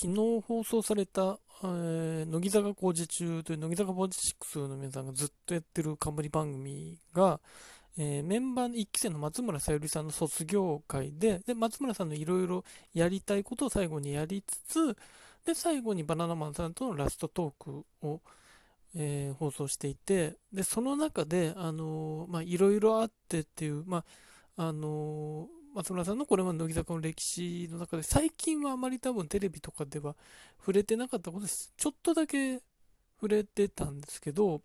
昨日放送された、えー、乃木坂工事中という乃木坂46の皆さんがずっとやってる冠番組が、えー、メンバーの1期生の松村さゆりさんの卒業会で、で、松村さんのいろいろやりたいことを最後にやりつつ、で、最後にバナナマンさんとのラストトークを、えー、放送していて、で、その中で、あの、ま、いろいろあってっていう、まあ、あのー松村さんのこれまで乃木坂の歴史の中で、最近はあまり多分テレビとかでは触れてなかったことです。ちょっとだけ触れてたんですけど、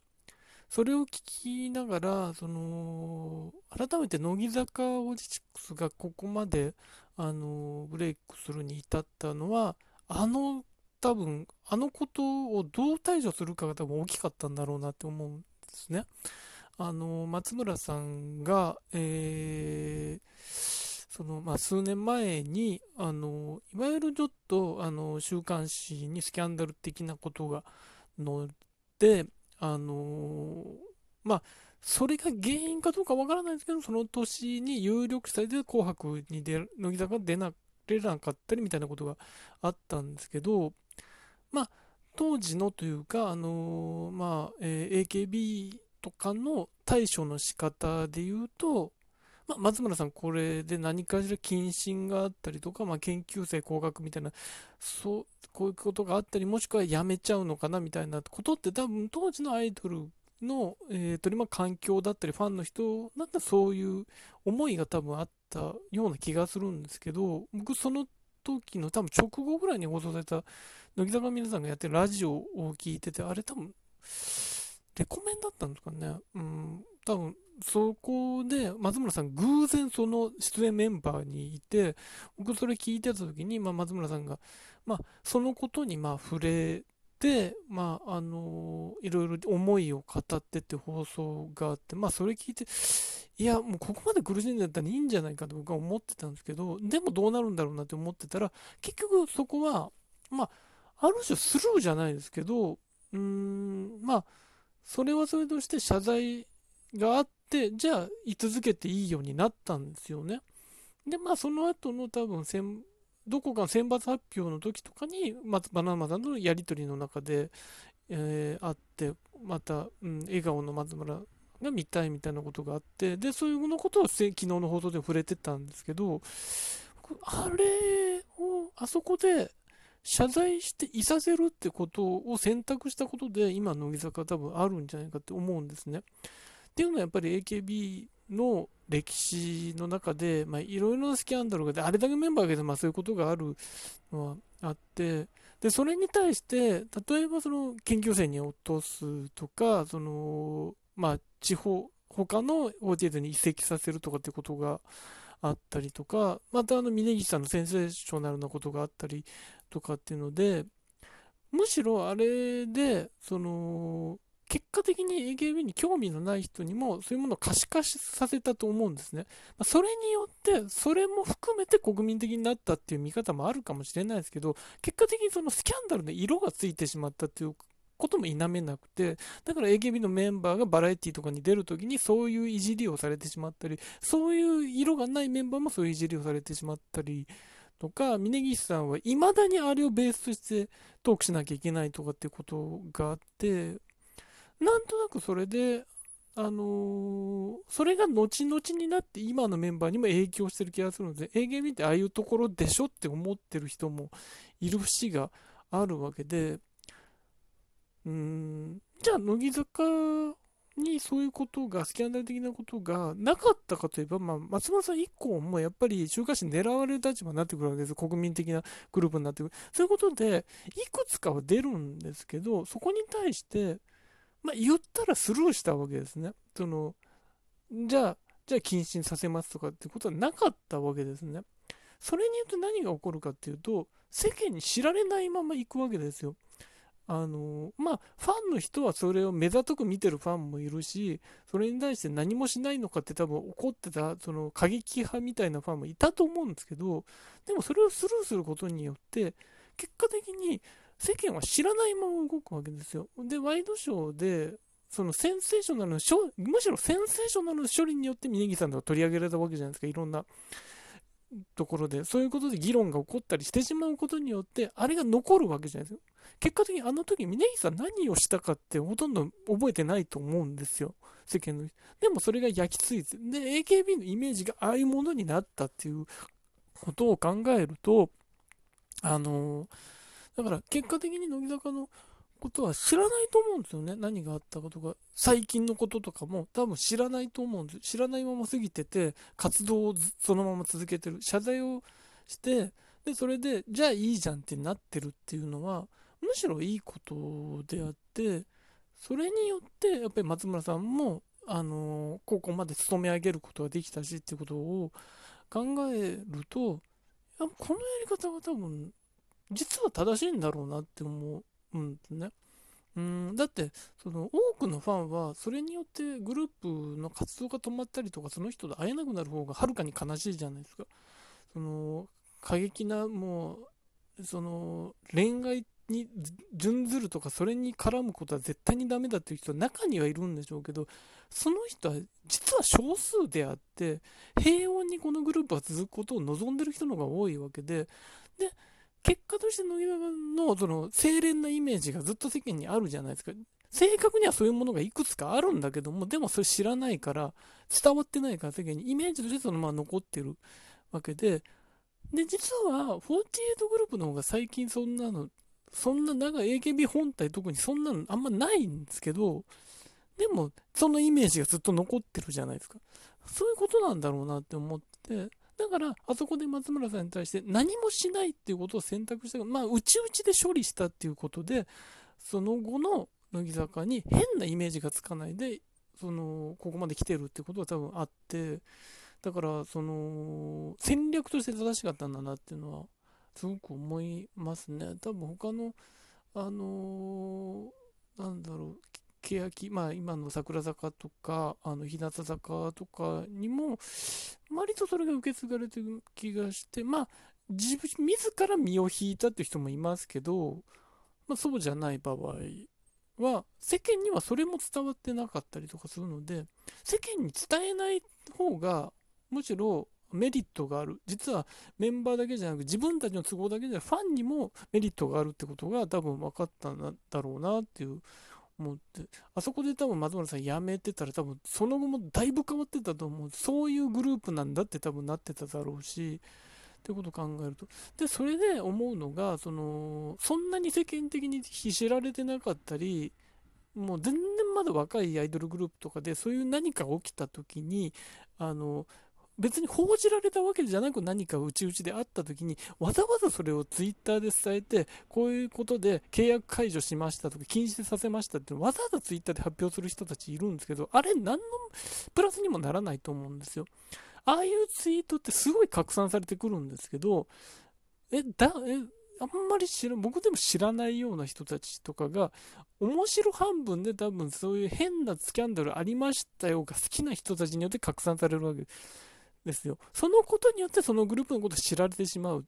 それを聞きながら、その、改めて乃木坂オジチックスがここまで、あの、ブレイクするに至ったのは、あの、多分、あのことをどう対処するかが多分大きかったんだろうなって思うんですね。あの、松村さんが、えー、その、まあ、数年前に、あの、いわゆるちょっと、あの、週刊誌にスキャンダル的なことが載って、あのまあ、それが原因かどうかわからないですけど、その年に有力者で紅白に出る、乃木坂が出なれなかったりみたいなことがあったんですけど、まあ、当時のというか、あのまあ、えー、AKB とかの対処の仕方で言うと、まあ、松村さん、これで何かしら謹慎があったりとか、まあ、研究生降格みたいな、そう、こういうことがあったり、もしくはやめちゃうのかなみたいなことって多分当時のアイドルの、えーとま、環境だったり、ファンの人だったらそういう思いが多分あったような気がするんですけど、僕その時の多分直後ぐらいに放送された乃木坂皆さんがやってるラジオを聞いてて、あれ多分、レコメンだったんですかね。うん、多分そこで松村さん偶然その出演メンバーにいて僕それ聞いてた時に、まあ、松村さんが、まあ、そのことにまあ触れて、まああのいろいろ思いを語ってって放送があって、まあ、それ聞いていやもうここまで苦しんでたらいいんじゃないかと僕は思ってたんですけどでもどうなるんだろうなって思ってたら結局そこはまあある種スルーじゃないですけどうーんまあそれはそれとして謝罪があって、じゃあ、居続けていいようになったんですよね。で、まあ、その後の多分、どこか選抜発表の時とかに、ま、バナナマンさんのやり取りの中で、えー、あって、また、うん、笑顔の松村が見たいみたいなことがあって、で、そういうのことを昨日の放送で触れてたんですけど、あれを、あそこで謝罪していさせるってことを選択したことで、今、乃木坂多分あるんじゃないかって思うんですね。っていうのはやっぱり AKB の歴史の中で、まあ、いろいろなスキャンダルがで、あれだけメンバーがまあそういうことがあるのはあって、で、それに対して、例えばその研究生に落とすとか、その、まあ、地方、他の OTA に移籍させるとかってことがあったりとか、またあの、峯岸さんのセンセーショナルなことがあったりとかっていうので、むしろあれで、その、結果的に AKB に興味のない人にもそういうものを可視化させたと思うんですね。まそれによって、それも含めて国民的になったっていう見方もあるかもしれないですけど、結果的にそのスキャンダルの色がついてしまったっていうことも否めなくて、だから AKB のメンバーがバラエティとかに出るときにそういういじりをされてしまったり、そういう色がないメンバーもそういういじりをされてしまったり、とか、峯岸さんは未だにあれをベースとしてトークしなきゃいけないとかっていうことがあって、なんとなくそれで、あのー、それが後々になって今のメンバーにも影響してる気がするので、AKB ってああいうところでしょって思ってる人もいる節があるわけで、うーん、じゃあ乃木坂にそういうことが、スキャンダル的なことがなかったかといえば、まあ、松村さん以降もやっぱり週刊誌狙われる立場になってくるわけです。国民的なグループになってくる。そういうことで、いくつかは出るんですけど、そこに対して、まあ、言ったらスルーしたわけですね。その、じゃあ、じゃあ謹慎させますとかってことはなかったわけですね。それによって何が起こるかっていうと、世間に知られないまま行くわけですよ。あの、まあ、ファンの人はそれを目ざとく見てるファンもいるし、それに対して何もしないのかって多分怒ってた、その過激派みたいなファンもいたと思うんですけど、でもそれをスルーすることによって、結果的に世間は知らないまま動くわけですよ。で、ワイドショーで、そのセンセーショナルのむしろセンセーショナルの処理によって峯岸さんとか取り上げられたわけじゃないですか、いろんな。ところで、そういうことで議論が起こったりしてしまうことによって、あれが残るわけじゃないですか。結果的にあの時、峯岸さん何をしたかってほとんど覚えてないと思うんですよ。世間の人。でもそれが焼き付いて、で、AKB のイメージがああいうものになったっていうことを考えると、あのだから結果的に乃木坂のことは知らないと思うんですよね。何があったかとか、最近のこととかも多分知らないと思うんです。知らないまま過ぎてて、活動をそのまま続けてる。謝罪をして、で、それで、じゃあいいじゃんってなってるっていうのは、むしろいいことであって、それによって、やっぱり松村さんも、あのここまで務め上げることができたしっていうことを考えると、このやり方は多分、実は正しいんだろうなって思うんですね。うんだってその多くのファンはそれによってグループの活動が止まったりとかその人と会えなくなる方がはるかに悲しいじゃないですか。その過激なもうその恋愛に準ずるとかそれに絡むことは絶対にダメだっていう人は中にはいるんでしょうけどその人は実は少数であって平穏にこのグループが続くことを望んでる人の方が多いわけでで結果として乃木坂のその清廉なイメージがずっと世間にあるじゃないですか。正確にはそういうものがいくつかあるんだけども、でもそれ知らないから、伝わってないから世間にイメージとしてそのまま残ってるわけで、で、実は48グループの方が最近そんなの、そんな長い AKB 本体特にそんなのあんまないんですけど、でもそのイメージがずっと残ってるじゃないですか。そういうことなんだろうなって思って、だから、あそこで松村さんに対して何もしないっていうことを選択したまあ、内々で処理したっていうことで、その後の乃木坂に変なイメージがつかないで、その、ここまで来てるってことは多分あって、だから、その、戦略として正しかったんだなっていうのは、すごく思いますね。多分他の、あのー、なんだろう、欅、まあ今の桜坂とか、あの日向坂とかにも、割とそれが受け継がれてる気がして、まあ自分、自ら身を引いたっていう人もいますけど、まあそうじゃない場合は、世間にはそれも伝わってなかったりとかするので、世間に伝えない方が、むしろメリットがある。実はメンバーだけじゃなく自分たちの都合だけじゃなくファンにもメリットがあるってことが多分分かったんだろうなっていう思って、あそこで多分松村さん辞めてたら多分その後もだいぶ変わってたと思う。そういうグループなんだって多分なってただろうし、ってことを考えると。で、それで思うのが、その、そんなに世間的に知られてなかったり、もう全然まだ若いアイドルグループとかでそういう何か起きた時に、あの、別に報じられたわけじゃなく何か内々であった時にわざわざそれをツイッターで伝えてこういうことで契約解除しましたとか禁止させましたってわざわざツイッターで発表する人たちいるんですけどあれ何のプラスにもならないと思うんですよ。ああいうツイートってすごい拡散されてくるんですけどえだえあんまり知ら僕でも知らないような人たちとかが面白半分で多分そういう変なスキャンダルありましたよが好きな人たちによって拡散されるわけです。ですよ。そのことによってそのグループのことを知られてしまうっ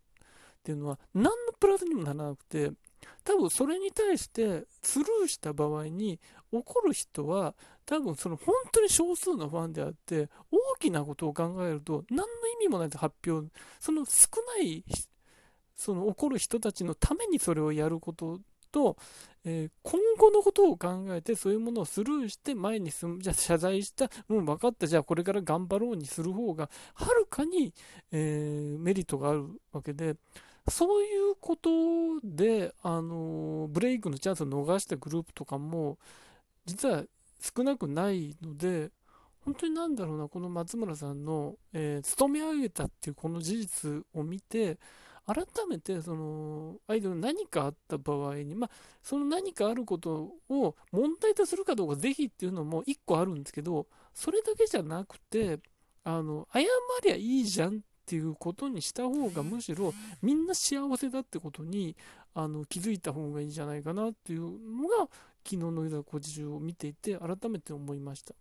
ていうのは何のプラスにもならなくて、多分それに対してスルーした場合に怒る人は多分その本当に少数のファンであって大きなことを考えると何の意味もないと発表その少ないその怒る人たちのためにそれをやることと、えー、今後のことを考えてそういうものをスルーして前に進むじゃあ謝罪したもう分かった。じゃあこれから頑張ろうにする方がはるかに、えー、メリットがあるわけでそういうことで、あのブレイクのチャンスを逃したグループとかも実は少なくないので本当になんだろうなこの松村さんの、えー、勤め上げたっていうこの事実を見て改めてそのアイドル何かあった場合に、まあ、その何かあることを問題とするかどうか是非っていうのも1個あるんですけどそれだけじゃなくてあの謝りゃいいじゃんっていうことにした方がむしろみんな幸せだってことにあの気づいた方がいいんじゃないかなっていうのが昨日の「いざこじを見ていて改めて思いました。